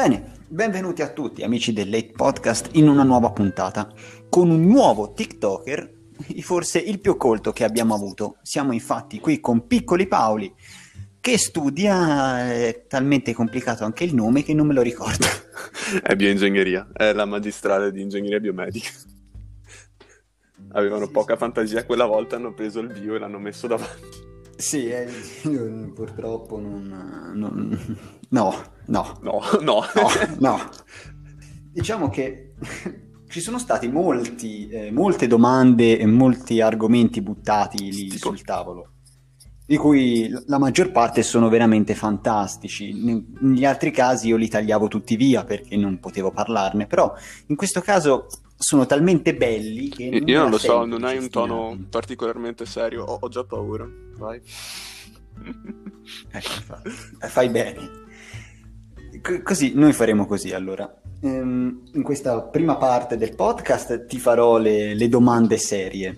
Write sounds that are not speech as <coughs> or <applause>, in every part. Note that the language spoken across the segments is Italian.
Bene, benvenuti a tutti amici del Late Podcast in una nuova puntata con un nuovo TikToker, <laughs> forse il più colto che abbiamo avuto. Siamo infatti qui con Piccoli Paoli che studia, è talmente complicato anche il nome che non me lo ricordo. <laughs> È bioingegneria, è la magistrale di ingegneria biomedica. Avevano poca fantasia quella volta, hanno preso il bio e l'hanno messo davanti. Sì, eh, purtroppo non, non, No, no. No, no. no, no. Diciamo che ci sono stati molti, eh, molte domande e molti argomenti buttati lì tipo? sul tavolo, di cui la maggior parte sono veramente fantastici. Negli altri casi io li tagliavo tutti via perché non potevo parlarne, però in questo caso sono talmente belli che... Io non lo so, non hai un tono particolarmente serio, ho, ho già paura. Vai. ecco, fai bene. C- così, noi faremo così allora. Ehm, in questa prima parte del podcast ti farò le, le domande serie,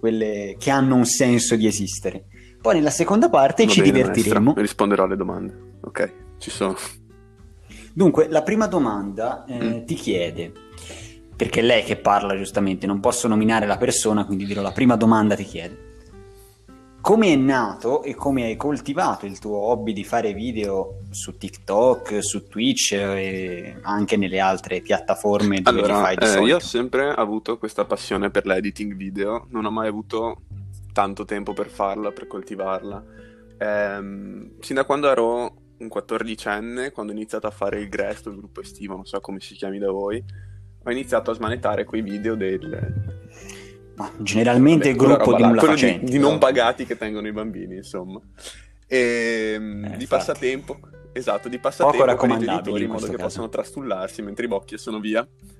quelle che hanno un senso di esistere. Poi nella seconda parte Va ci bene, divertiremo. Maestra, risponderò alle domande. Ok, ci sono. Dunque, la prima domanda eh, mm. ti chiede perché è lei che parla giustamente, non posso nominare la persona, quindi dirò la prima domanda ti chiede. Come è nato e come hai coltivato il tuo hobby di fare video su TikTok, su Twitch e anche nelle altre piattaforme dove allora, fai di eh, solito? Io ho sempre avuto questa passione per l'editing video, non ho mai avuto tanto tempo per farla, per coltivarla. Ehm, sin da quando ero un 14enne, quando ho iniziato a fare il Gresto, il gruppo estivo, non so come si chiami da voi, ho iniziato a smanettare quei video del... Ma generalmente il gruppo di nulla di, di, non pagati che tengono i bambini, insomma. E, ehm, eh, di infatti. passatempo, esatto, di passatempo Poco per i genitori in modo che caso. possano trastullarsi mentre i bocchi sono via. <laughs>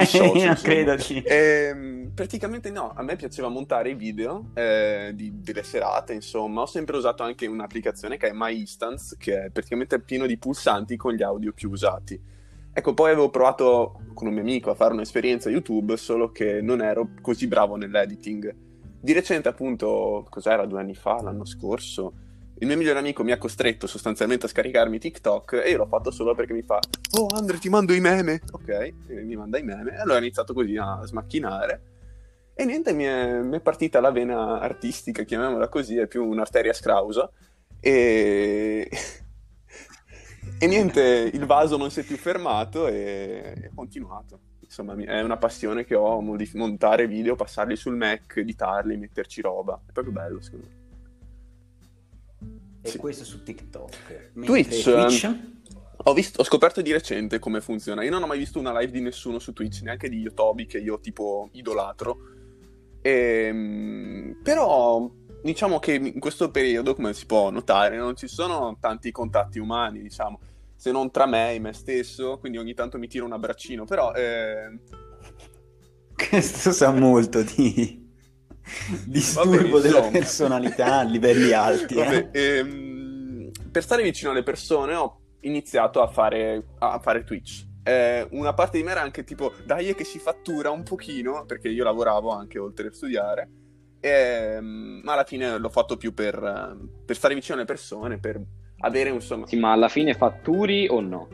Dissocio. E, ehm, praticamente no, a me piaceva montare i video eh, di, delle serate, insomma. Ho sempre usato anche un'applicazione che è MyInstance, che è praticamente pieno di pulsanti con gli audio più usati Ecco, poi avevo provato con un mio amico a fare un'esperienza YouTube, solo che non ero così bravo nell'editing. Di recente, appunto, cos'era, due anni fa, l'anno scorso, il mio migliore amico mi ha costretto sostanzialmente a scaricarmi TikTok e io l'ho fatto solo perché mi fa Oh Andre ti mando i meme Ok, e mi manda i meme e allora ho iniziato così a smacchinare e niente mi è, mi è partita la vena artistica, chiamiamola così, è più un'arteria scrausa e e niente, il vaso non si è più fermato e è continuato. Insomma, è una passione che ho, di montare video, passarli sul Mac, editarli, metterci roba. È proprio bello, secondo me. E sì. questo su TikTok. Twitch, Twitch? Ho, visto, ho, scoperto di recente come funziona. Io non ho mai visto una live di nessuno su Twitch, neanche di Yotobi, che io tipo idolatro. E, ehm, però diciamo che in questo periodo, come si può notare, non ci sono tanti contatti umani, diciamo, se non tra me e me stesso, quindi ogni tanto mi tiro un abbraccino, però... Eh... <laughs> Questo sa molto di <laughs> disturbo Vabbè, della personalità a livelli alti. Eh? Vabbè, ehm, per stare vicino alle persone ho iniziato a fare, a fare Twitch. Eh, una parte di me era anche tipo, dai, che si fattura un pochino, perché io lavoravo anche oltre a studiare ehm, ma alla fine l'ho fatto più per, per, stare vicino alle persone, per avere insomma... Sì, ma alla fine fatturi o no?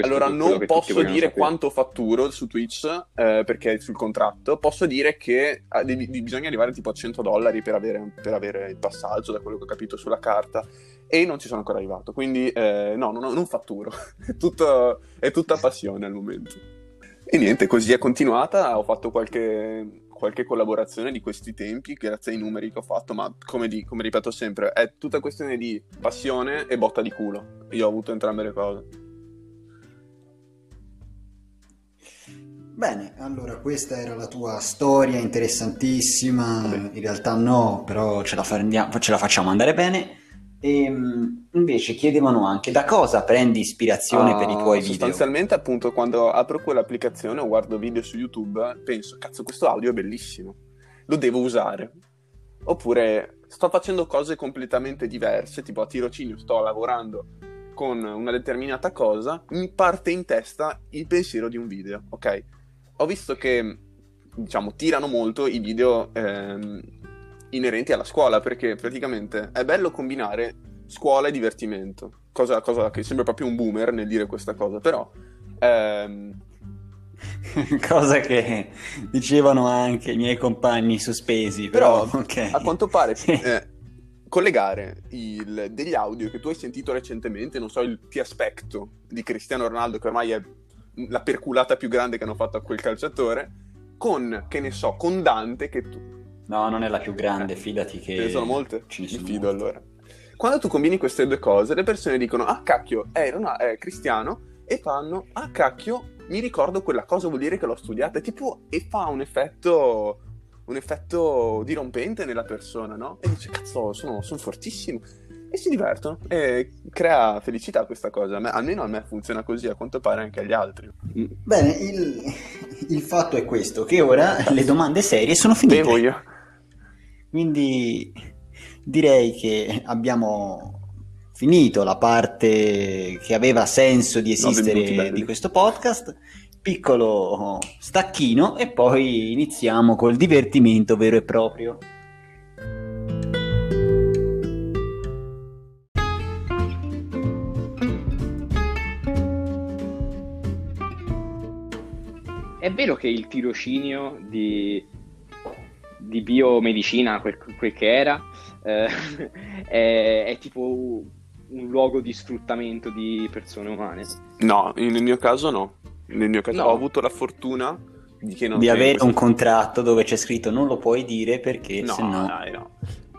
Allora, non posso dire sapere. quanto fatturo su Twitch eh, perché è sul contratto. Posso dire che ah, di, bisogna arrivare tipo a 100 dollari per avere, per avere, il passaggio, da quello che ho capito sulla carta. E non ci sono ancora arrivato. Quindi, eh, no, non, non fatturo. <laughs> è, tutto, è tutta passione al momento. E niente, così è continuata. Ho fatto qualche qualche collaborazione di questi tempi grazie ai numeri che ho fatto, ma come, di, come ripeto sempre, è tutta questione di passione e botta di culo. Io ho avuto entrambe le cose. Bene, allora questa era la tua storia interessantissima, in realtà no, però ce la, fa- ce la facciamo andare bene. E ehm, invece chiedevano anche da cosa prendi ispirazione uh, per i ah, tuoi video? Sostanzialmente, appunto, quando apro quell'applicazione o guardo video su YouTube, penso, cazzo, questo audio è bellissimo, lo devo usare. Oppure sto facendo cose completamente diverse, tipo a tirocinio sto lavorando con una determinata cosa, mi parte in testa il pensiero di un video, ok? Ho visto che, diciamo, tirano molto i video ehm, inerenti alla scuola, perché praticamente è bello combinare scuola e divertimento. cosa, cosa che sembra proprio un boomer nel dire questa cosa, però... Ehm, <laughs> cosa che dicevano anche i miei compagni sospesi, però, però okay. a quanto pare eh, collegare il, degli audio che tu hai sentito recentemente, non so, il ti aspetto di Cristiano Ronaldo, che ormai è la perculata più grande che hanno fatto a quel calciatore, con, che ne so, con Dante che tu... No, non è la più grande, fidati che... Ce ne sono molte? Ce ne sono Mi fido molte. allora. Quando tu combini queste due cose, le persone dicono, ah cacchio, è, è cristiano, e fanno, ah cacchio, mi ricordo quella cosa, vuol dire che l'ho studiata, e tipo, e fa un effetto un effetto dirompente nella persona, no? E dice, cazzo, sono, sono fortissimo. E si divertono. E crea felicità questa cosa. A me, almeno a me funziona così, a quanto pare anche agli altri. Bene, il, il fatto è questo, che ora le domande serie sono finite. Bevo io. Quindi direi che abbiamo finito la parte che aveva senso di esistere di questo podcast piccolo stacchino e poi iniziamo col divertimento vero e proprio. È vero che il tirocinio di, di biomedicina, quel, quel, che era, eh, <laughs> è, è tipo un luogo di sfruttamento di persone umane? No, nel mio caso no. Nel mio caso no. ho avuto la fortuna di, di avere questo... un contratto dove c'è scritto non lo puoi dire perché no, se no... Dai, no.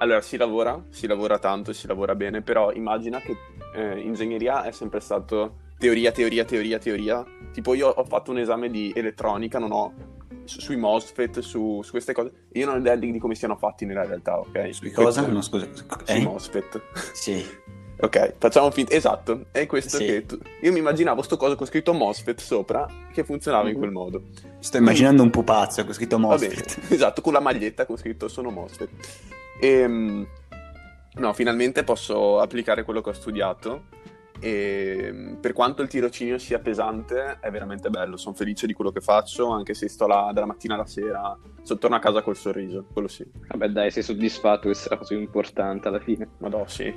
Allora, si lavora, si lavora tanto, si lavora bene, però immagina che eh, ingegneria è sempre stato teoria, teoria, teoria, teoria. Tipo io ho fatto un esame di elettronica, non ho su, sui MOSFET, su, su, queste cose. Io non ho idea di, di come siano fatti nella realtà, ok? Sui cosa? No, scusa. Eh? Sui MOSFET. Sì. Ok, facciamo finta. Esatto, è questo sì. che tu... Io mi immaginavo sto coso con scritto MOSFET sopra che funzionava mm-hmm. in quel modo. Sto immaginando un pupazzo con scritto MOSFET. <laughs> esatto, con la maglietta con scritto sono MOSFET. E, ehm, no, finalmente posso applicare quello che ho studiato e per quanto il tirocinio sia pesante è veramente bello, sono felice di quello che faccio anche se sto là dalla mattina alla sera, so, torno a casa col sorriso, quello sì. Vabbè dai, sei soddisfatto, questa è la cosa importante alla fine. Ma no, sì.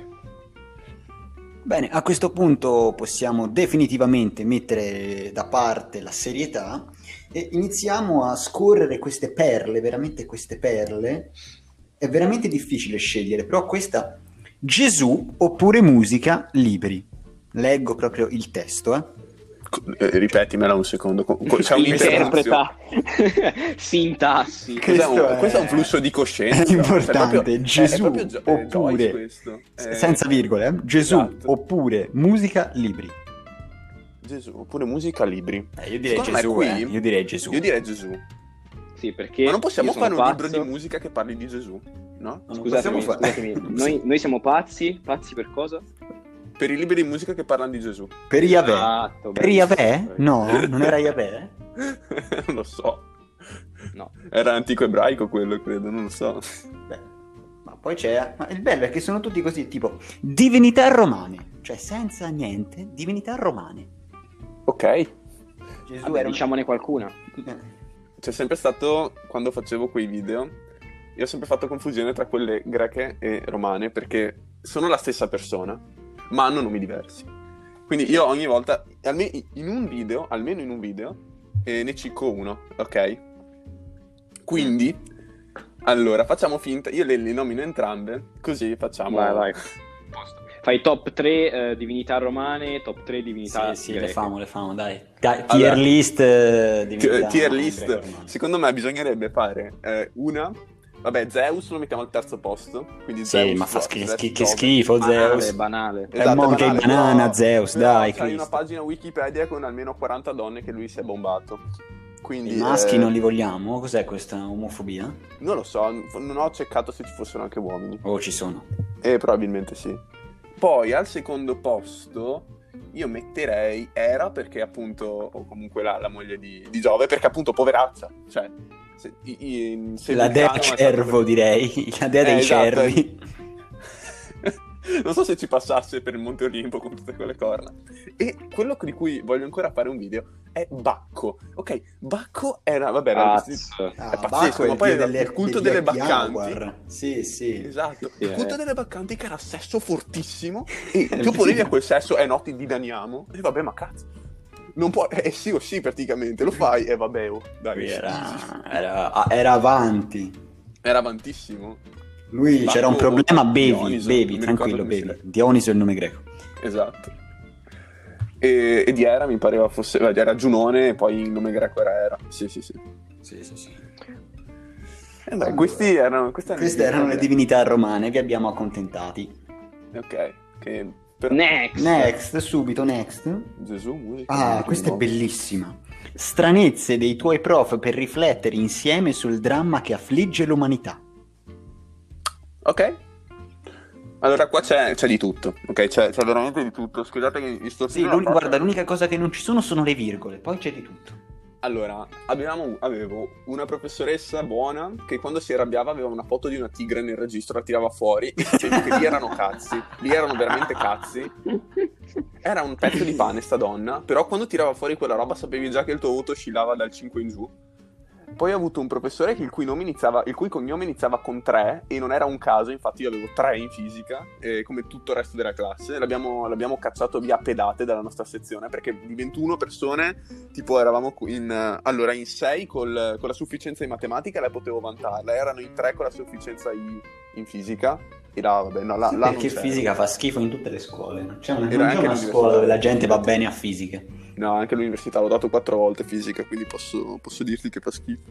Bene, a questo punto possiamo definitivamente mettere da parte la serietà e iniziamo a scorrere queste perle, veramente queste perle. È veramente difficile scegliere, però questa Gesù oppure musica libri. Leggo proprio il testo, eh. Eh, ripetimela un secondo. C'è un'interpreta <laughs> sintassi. Questo è, questo è, un flusso di coscienza. <laughs> È importante. Proprio, Gesù è gio- oppure senza virgole, eh? Gesù esatto. oppure musica libri. Gesù oppure musica libri. Eh, io, direi Gesù, qui, eh. io direi Gesù. Io direi Gesù. Sì, perché Ma non possiamo fare un pazzo. libro di musica che parli di Gesù? No? Scusatemi, scusatemi. noi, noi siamo pazzi? Pazzi per cosa? Per i libri di musica che parlano di Gesù. Per Yahweh? Esatto, per Yahweh? No, non era Yahweh? non <laughs> lo so. No. Era antico ebraico quello, credo, non lo so. Beh, ma poi c'è... Ma il bello è che sono tutti così, tipo, divinità romane. Cioè, senza niente, divinità romane. Ok. Gesù Vabbè, era... Diciamone qualcuna. <laughs> C'è sempre stato, quando facevo quei video, io ho sempre fatto confusione tra quelle greche e romane, perché sono la stessa persona ma hanno nomi diversi. Quindi io ogni volta, almeno in un video, almeno in un video, eh, ne cicco uno, ok? Quindi, allora, facciamo finta, io le, le nomino entrambe, così facciamo... Vai, vai. Fai top 3 eh, divinità romane, top 3 divinità Sì, sì, greche. le famo, le famo, dai. dai tier allora, list eh, divinità Tier list, secondo me bisognerebbe fare eh, una Vabbè, Zeus lo mettiamo al terzo posto. Quindi sì, Zeus ma fa schifo, che, che schifo banale, Zeus. Banale, esatto, è Monkey banale, Banana, no, Zeus, dai. C'hai una pagina Wikipedia con almeno 40 donne che lui si è bombato. Quindi, I maschi eh... non li vogliamo? Cos'è questa omofobia? Non lo so, non ho cercato se ci fossero anche uomini. Oh, ci sono. Eh, probabilmente sì. Poi al secondo posto io metterei Era perché appunto, o comunque la, la moglie di, di Giove, perché appunto poverazza, cioè se, i, se la dea cervo, proprio... direi, <laughs> la dea dei eh, esatto. cervi. <laughs> non so se ci passasse per il Monte Olimpo con tutte quelle corna. E quello di cui voglio ancora fare un video è Bacco. Ok, Bacco era, vabbè, era, Pazzo. è Ah, pazzesco, ma il poi era delle- il culto delle baccanti. Sì, sì. Esatto, Sì, il culto eh. delle baccanti che era sesso fortissimo <laughs> e tu ponevi a quel sesso è notti di Daniamo e vabbè ma cazzo non può eh sì o sì praticamente lo fai e vabbè oh, dai era, era, ah, era avanti. era avantissimo Lui Bacco c'era un problema, bevi, Dioniso, bevi, tranquillo, bevi. Dioniso è il nome greco. esatto e, e di Era mi pareva fosse beh, era Giunone e poi il nome greco era Era sì sì sì Sì, sì, sì. Eh, dai, Allora, questi erano queste, Queste erano le divinità romane, vi abbiamo accontentati. ok che per Next. Next, subito next. Gesù musica Ah, musica questa è bellissima. Stranezze dei tuoi prof per riflettere insieme sul dramma che affligge l'umanità. Ok. Allora, qua c'è, c'è di tutto, ok? C'è, c'è veramente di tutto. Scusate che mi sto Sì, guarda, l'unica cosa che non ci sono sono le virgole, poi c'è di tutto. Allora, abbiamo, avevo una professoressa buona che quando si arrabbiava aveva una foto di una tigre nel registro, la tirava fuori e <laughs> dicevi che lì erano cazzi, lì erano veramente cazzi. Era un pezzo di pane sta donna, però quando tirava fuori quella roba sapevi già che il tuo voto oscillava dal 5 in giù. Poi ho avuto un professore il cui, iniziava, il cui cognome iniziava con 3 e non era un caso, infatti io avevo 3 in fisica, eh, come tutto il resto della classe. L'abbiamo, l'abbiamo cacciato via pedate dalla nostra sezione perché di 21 persone, tipo eravamo in, allora in 6 col- con la sufficienza in matematica la potevo vantarla, erano in 3 con la sufficienza in, in fisica là, vabbè, no, là, là non Perché fisica fa schifo in tutte le scuole. Non c'è una, non c'è una scuola dove la gente va bene a fisica. No, anche all'università l'ho dato quattro volte fisica, quindi posso, posso dirti che fa schifo.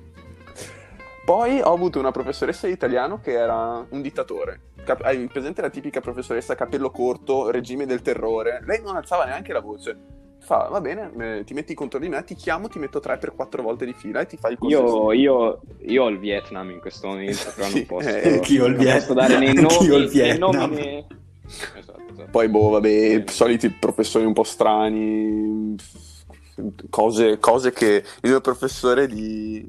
Poi ho avuto una professoressa di italiano che era un dittatore. Cap- hai presente la tipica professoressa capello corto, regime del terrore? Lei non alzava neanche la voce. Fa, va bene, eh, ti metti contro di me, ti chiamo, ti metto tre per quattro volte di fila e ti fai il Io, io, io ho il Vietnam in questo momento, però Sì, non posso, eh, anch'io ho il non posso Vietnam. dare nei nomi, ho il nei Vietnam. nomi né- Esatto, esatto. Poi, boh, vabbè, soliti professori un po' strani, cose, cose che il mio professore di,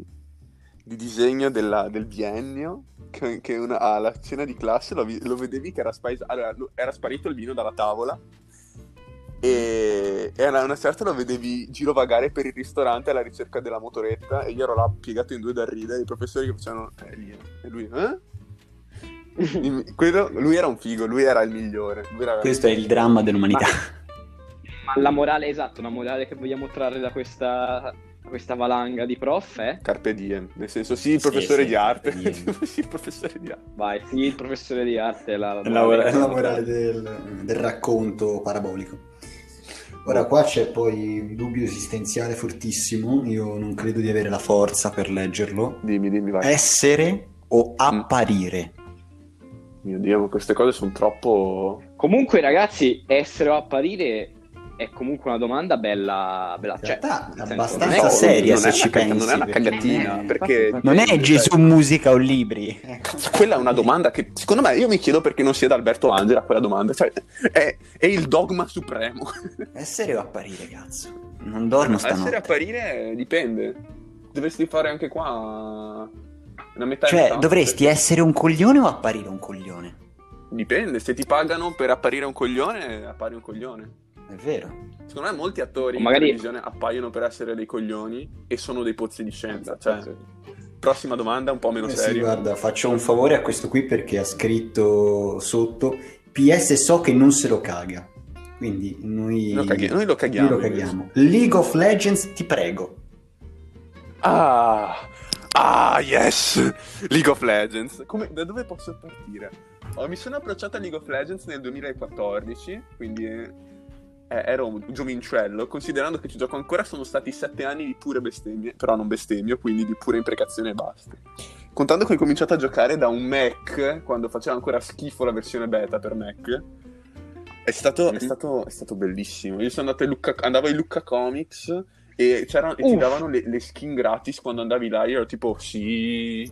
di disegno della- del biennio, che, che una- alla cena di classe lo, vi- lo vedevi che era, spais- allora, lo- era sparito il vino dalla tavola e, e a una certa lo vedevi girovagare per il ristorante alla ricerca della motoretta e io ero là piegato in due da ridere, i professori che facevano, eh, lì, e lui, eh? <laughs> Quello- lui era un figo, lui era il migliore. era Questo è il dramma dell'umanità. Ma la morale, esatto, la morale che vogliamo trarre da questa, questa valanga di prof è... Carpe diem, nel senso sì il Sì, professore sì, di arte, <laughs> sì il professore di arte. Vai, sì, il professore di arte è la, la, la morale del, del racconto parabolico. Ora qua c'è poi un dubbio esistenziale fortissimo, io non credo di avere la forza per leggerlo. Dimmi, dimmi, vai. Essere o apparire? Mio Dio, ma queste cose sono troppo... Comunque, ragazzi, essere o apparire è comunque una domanda bella, bella In cioè, senso, abbastanza non è che- seria non se ci pensi. Non è una cagatina, Eh, perché... Non è cioè, Gesù musica o libri. Cazzo, quella è una domanda che secondo me io mi chiedo perché non sia da Alberto Angela quella domanda, cioè è, è il dogma supremo. Essere o apparire, cazzo? Non dormo Essere stanotte. apparire dipende. Dovresti fare anche qua una metà Cioè, metà, dovresti perché- essere un coglione o apparire un coglione? Dipende, se ti pagano per apparire un coglione, appari un coglione. È vero. Secondo me molti attori O magari- in televisione appaiono per essere dei coglioni e sono dei pozzi di scienza. Cioè, prossima domanda, un po' meno Eh sì, seria. guarda, faccio un favore a questo qui perché ha scritto sotto PS so che non se lo caga. Quindi noi, Lo caghi- noi lo caghiamo, noi lo caghiamo. League of Legends, ti prego. Ah, ah, yes! League of Legends. Come- da dove posso partire? Oh, mi sono approcciato a League of Legends nel 2014, quindi eh, ero un giovincello. Considerando che ci gioco ancora, sono stati sette anni di pure bestemmie, però non bestemmio, quindi di pure imprecazione e basta. Contando che ho cominciato a giocare da un Mac, quando faceva ancora schifo la versione beta per Mac, è stato, è Mhm. stato, è stato bellissimo. Io sono andato in Lucca, andavo in Lucca Comics e, e ti davano le, le skin gratis quando andavi là. Io ero tipo, sì,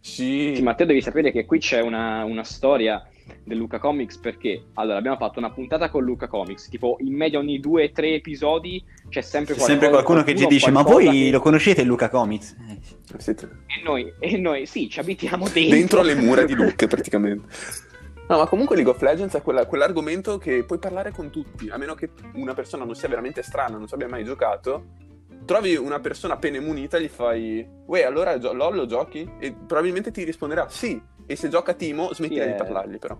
sì. Sì, Matteo, devi sapere che qui c'è una, una storia del Luca Comics perché allora abbiamo fatto una puntata con Luca Comics, tipo in media ogni due o tre episodi c'è sempre, C'è sempre qualcuno che ci dice: Ma voi lo conoscete Luca Comics? Eh, E noi, e noi sì, ci abitiamo <laughs> dentro. dentro le mura di Lucche <laughs> praticamente. No, ma comunque League of Legends è quella- quell'argomento che puoi parlare con tutti, a meno che una persona non sia veramente strana, non ci abbia mai giocato. Trovi una persona appena immunita, gli fai, uè, allora gio- LOL lo giochi? E probabilmente ti risponderà sì. E se gioca Timo, smettila Sì, di è- parlargli, però.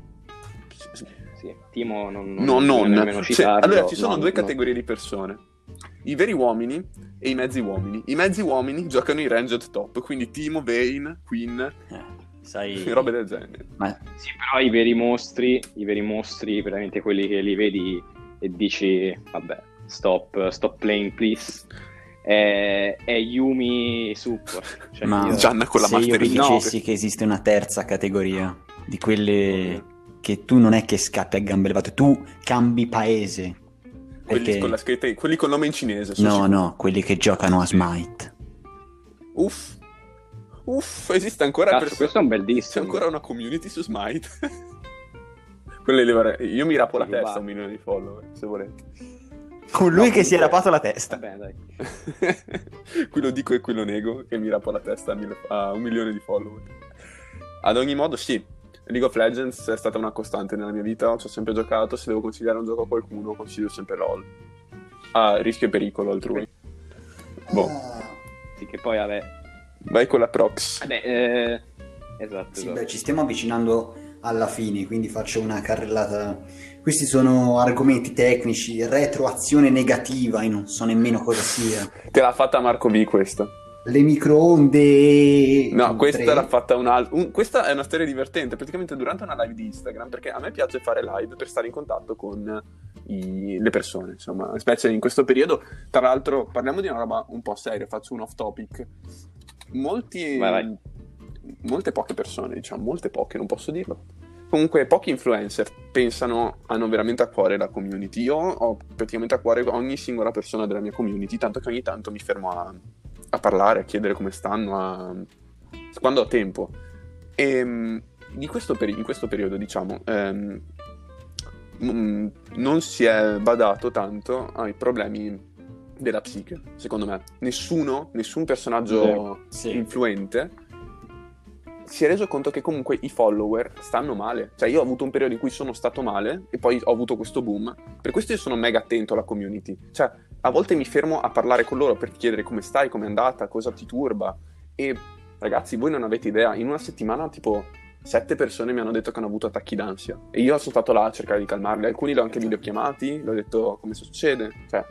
Sì, Timo non, No, non, non. nemmeno Cioè, allora, ci sono No, due no. categorie di persone. I veri uomini e i mezzi uomini. I mezzi uomini giocano i ranged top, quindi Timo, Vayne, Queen, Eh, sai... robe del genere. Ma Sì, però i veri mostri, i veri mostri, veramente quelli che li vedi e dici, vabbè, stop, stop playing please, è, è Yumi support. Cioè, Ma io- Gianna con la se io vi Master League. dicessi che esiste una terza categoria di quelle che tu non è che scappi a gambe levate, tu cambi paese. Quelli Perché... con la scritta, quelli con nome in cinese. No, sicuro. no, quelli che giocano a Smite. Uff. Uff, esiste ancora Cazzo, perso- questo è un bel C'è disco. ancora una community su Smite. <laughs> Quelle le vorrei- Io mi rapo la testa un milione di follower, se volete. Con lui No, che si è rapato la testa. Vabbè, dai. <laughs> qui lo dico e qui lo nego, che mi rapo la testa a, mille- a un milione di follower. Ad ogni modo, sì, League of Legends è stata una costante nella mia vita, ci ho sempre giocato, se devo consigliare un gioco a qualcuno, consiglio sempre LOL. A rischio e pericolo altrui. Boh, Sì, che poi, vabbè, vai con la prox. vabbè eh, esatto, Sì, esatto. beh, ci stiamo avvicinando alla fine, quindi faccio una carrellata. Questi sono argomenti tecnici, retroazione negativa, io non so nemmeno cosa sia. Te l'ha fatta Marco V questa. Le microonde. No, questa tre. l'ha fatta un altro. questa è una storia divertente. Praticamente durante una live di Instagram, perché a me piace fare live per stare in contatto con i- le persone, insomma, specie in questo periodo. Tra l'altro, parliamo di una roba un po' seria, faccio un off topic. Molti. Vai, vai. Molte poche persone, diciamo, molte poche, non posso dirlo. Comunque, pochi influencer pensano, hanno veramente a cuore la community. Io ho praticamente a cuore ogni singola persona della mia community, tanto che ogni tanto mi fermo a, a parlare, a chiedere come stanno, a- quando ho tempo. E di questo peri- in questo periodo, diciamo, ehm, mm, non si è badato tanto ai problemi della psiche, secondo me. Nessuno, nessun personaggio Sì. influente si è reso conto che comunque i follower stanno male. Cioè, io ho avuto un periodo in cui sono stato male e poi ho avuto questo boom. Per questo io sono mega attento alla community. Cioè, a volte mi fermo a parlare con loro per chiedere come stai, come è andata, cosa ti turba. E ragazzi, voi non avete idea, in una settimana tipo sette persone mi hanno detto che hanno avuto attacchi d'ansia. E io sono stato là a cercare di calmarli. Alcuni li ho anche videochiamati, l'ho detto come succede. Cioè,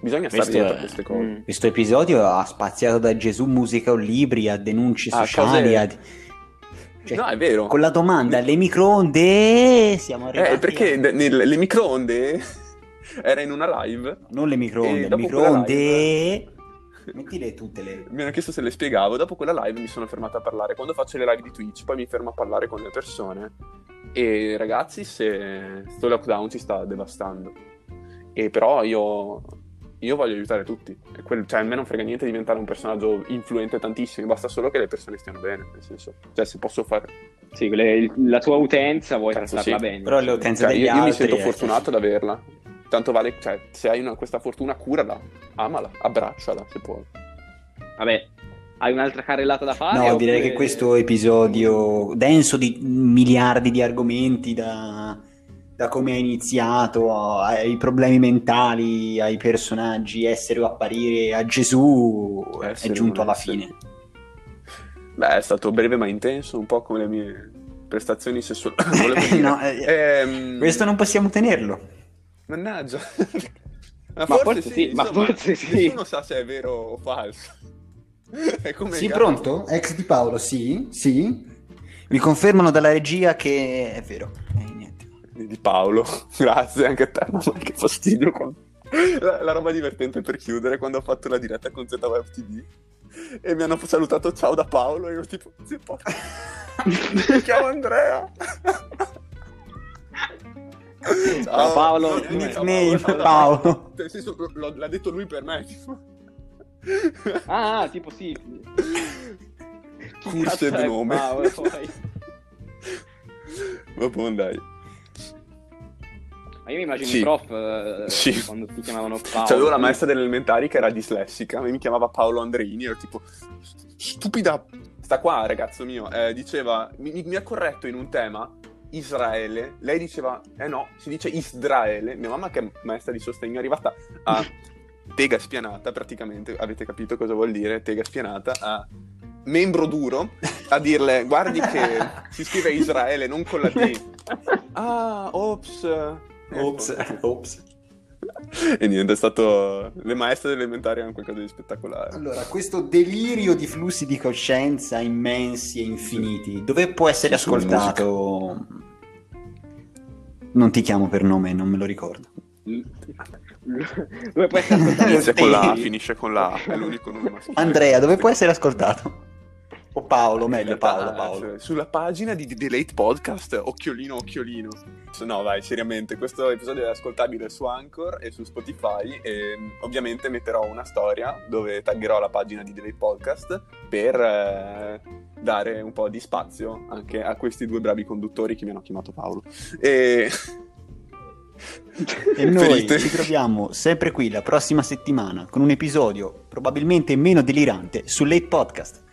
bisogna stare Questo dietro a queste cose. Mm. Questo episodio ha spaziato da Gesù, musica o libri a denunce Ah, sociali. cose- a- cioè, no, è vero. Con la domanda, le microonde siamo arrivati. Eh, perché a- nel- le microonde <laughs> era in una live Non le microonde, le microonde. Mettile tutte le. mi hanno chiesto se le spiegavo. Dopo quella live mi sono fermato a parlare. Quando faccio le live di Twitch, poi mi fermo a parlare con le persone. E ragazzi, se sto lockdown ci sta devastando. E però io, io voglio aiutare tutti. Quel- cioè, a me non frega niente diventare un personaggio influente tantissimo. Basta solo che le persone stiano bene. Nel senso, cioè, se posso fare. Sì, le- la tua utenza vuoi Cazzo, trattarla sì. bene. Però le utenze Cioè, degli io, io mi altri, sento eh. fortunato ad averla. Tanto vale, cioè, se hai una- questa fortuna, curala, amala, abbracciala se puoi. Vabbè, hai un'altra carrellata da fare? No, direi oppure- che questo episodio denso di miliardi di argomenti da, da come è iniziato ai problemi mentali, ai personaggi, essere o apparire a Gesù è Essere o giunto alla essere. fine. Beh, è stato breve ma intenso, un po' come le mie prestazioni sessuali. <coughs> No, eh, Ehm, Questo non possiamo tenerlo. Mannaggia. <laughs> ma, Ma forse sì, ma insomma, forse sì. Nessuno sa se è vero o falso. <laughs> è come Sì, pronto? Ex di Paolo, sì, sì. Mi confermano dalla regia che è vero. Di Paolo. <laughs> Grazie anche a te, ma che fastidio. quando- La, la roba divertente per chiudere quando ho fatto la diretta con ZWeb TV e mi hanno salutato ciao da Paolo e io tipo, "Sì, po- mi chiamo Andrea. Ciao, Paolo. Ciao, Nickname ciao, Paolo. Nel senso, lo- l'ha detto lui per me. tipo. Ah, ah, tipo sì. Curse di nome. Paolo, poi. <laughs> Vabbè, dai. Ma io mi immagino Sì. i prof eh, Sì. quando ti chiamavano Paolo. C'avevo la maestra delle elementari che era dislessica mi chiamava Paolo Andreini. Ero tipo, stupida. Sta qua, ragazzo mio. eh, diceva, mi, mi ha corretto in un tema Israele, lei diceva, eh no, si dice Israele. Mia mamma, che è maestra di sostegno, è arrivata a tega spianata, praticamente, avete capito cosa vuol dire tega spianata, a membro duro, a dirle, guardi che si scrive Israele, non con la D. <laughs> Ah, ops. Ops, <laughs> ops. E niente, è stato... Le maestre elementari hanno qualcosa di spettacolare. Allora, questo delirio di flussi di coscienza immensi e infiniti, dove può essere Sì, sulla ascoltato? Non ti chiamo per nome, non me lo ricordo. Dove può essere <laughs> ascoltato? Inizia con la A, finisce con la A, è l'unico nome maschile. Andrea, dove può essere ascoltato? O Paolo, In meglio realtà, Paolo, Paolo. cioè, sulla pagina di The Late Podcast, occhiolino, occhiolino. No, vai, seriamente, questo episodio è ascoltabile su Anchor e su Spotify e ovviamente metterò una storia dove taggerò la pagina di The Late Podcast per eh, dare un po' di spazio anche a questi due bravi conduttori che mi hanno chiamato Paolo. E... E <laughs> noi ci troviamo sempre qui la prossima settimana con un episodio probabilmente meno delirante su Late Podcast.